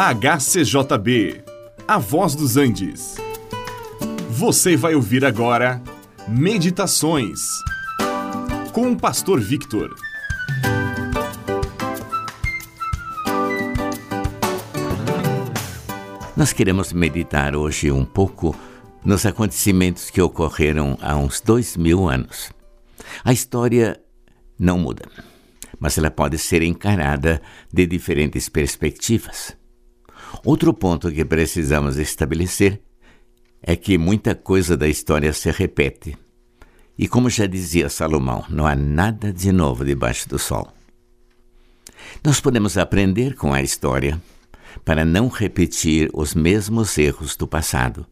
HCJB, A Voz dos Andes. Você vai ouvir agora Meditações com o Pastor Victor. Nós queremos meditar hoje um pouco nos acontecimentos que ocorreram há uns dois mil anos. A história não muda, mas ela pode ser encarada de diferentes perspectivas. Outro ponto que precisamos estabelecer é que muita coisa da história se repete. E como já dizia Salomão, não há nada de novo debaixo do sol. Nós podemos aprender com a história para não repetir os mesmos erros do passado.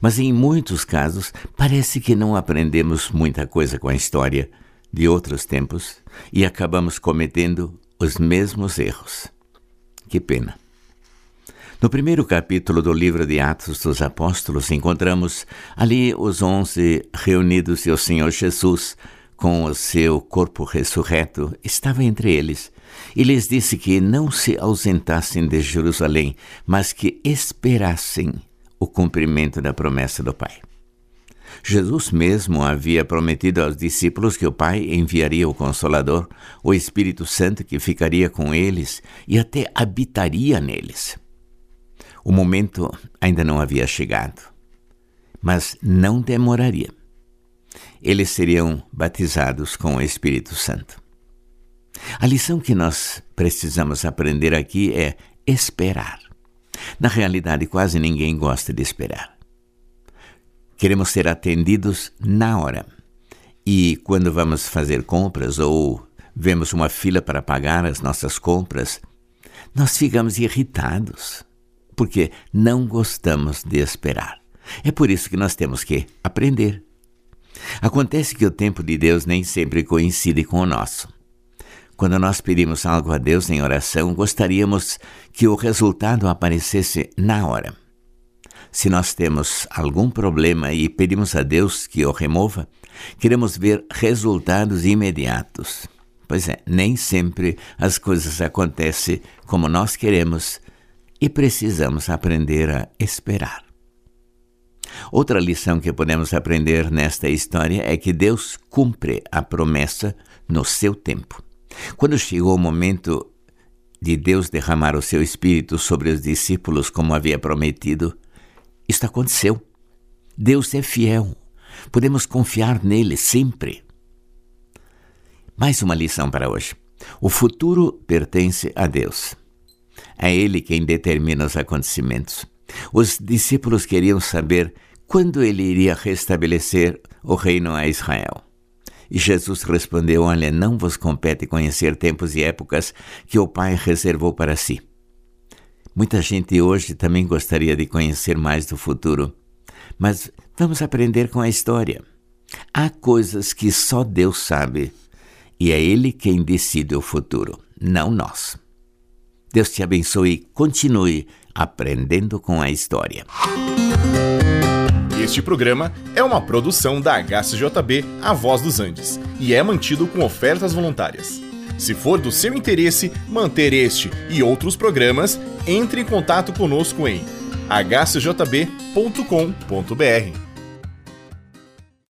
Mas em muitos casos parece que não aprendemos muita coisa com a história de outros tempos e acabamos cometendo os mesmos erros. Que pena. No primeiro capítulo do livro de Atos dos Apóstolos, encontramos ali os onze reunidos e o Senhor Jesus, com o seu corpo ressurreto, estava entre eles e lhes disse que não se ausentassem de Jerusalém, mas que esperassem o cumprimento da promessa do Pai. Jesus mesmo havia prometido aos discípulos que o Pai enviaria o Consolador, o Espírito Santo que ficaria com eles e até habitaria neles. O momento ainda não havia chegado, mas não demoraria. Eles seriam batizados com o Espírito Santo. A lição que nós precisamos aprender aqui é esperar. Na realidade, quase ninguém gosta de esperar. Queremos ser atendidos na hora. E quando vamos fazer compras ou vemos uma fila para pagar as nossas compras, nós ficamos irritados porque não gostamos de esperar. É por isso que nós temos que aprender. Acontece que o tempo de Deus nem sempre coincide com o nosso. Quando nós pedimos algo a Deus em oração, gostaríamos que o resultado aparecesse na hora. Se nós temos algum problema e pedimos a Deus que o remova, queremos ver resultados imediatos. Pois é, nem sempre as coisas acontecem como nós queremos e precisamos aprender a esperar. Outra lição que podemos aprender nesta história é que Deus cumpre a promessa no seu tempo. Quando chegou o momento de Deus derramar o seu espírito sobre os discípulos como havia prometido, isto aconteceu. Deus é fiel. Podemos confiar nele sempre. Mais uma lição para hoje. O futuro pertence a Deus. É Ele quem determina os acontecimentos. Os discípulos queriam saber quando ele iria restabelecer o reino a Israel. E Jesus respondeu: Olha, não vos compete conhecer tempos e épocas que o Pai reservou para si. Muita gente hoje também gostaria de conhecer mais do futuro, mas vamos aprender com a história. Há coisas que só Deus sabe e é Ele quem decide o futuro, não nós. Deus te abençoe e continue aprendendo com a história. Este programa é uma produção da HCJB A Voz dos Andes e é mantido com ofertas voluntárias. Se for do seu interesse manter este e outros programas, entre em contato conosco em hcjb.com.br.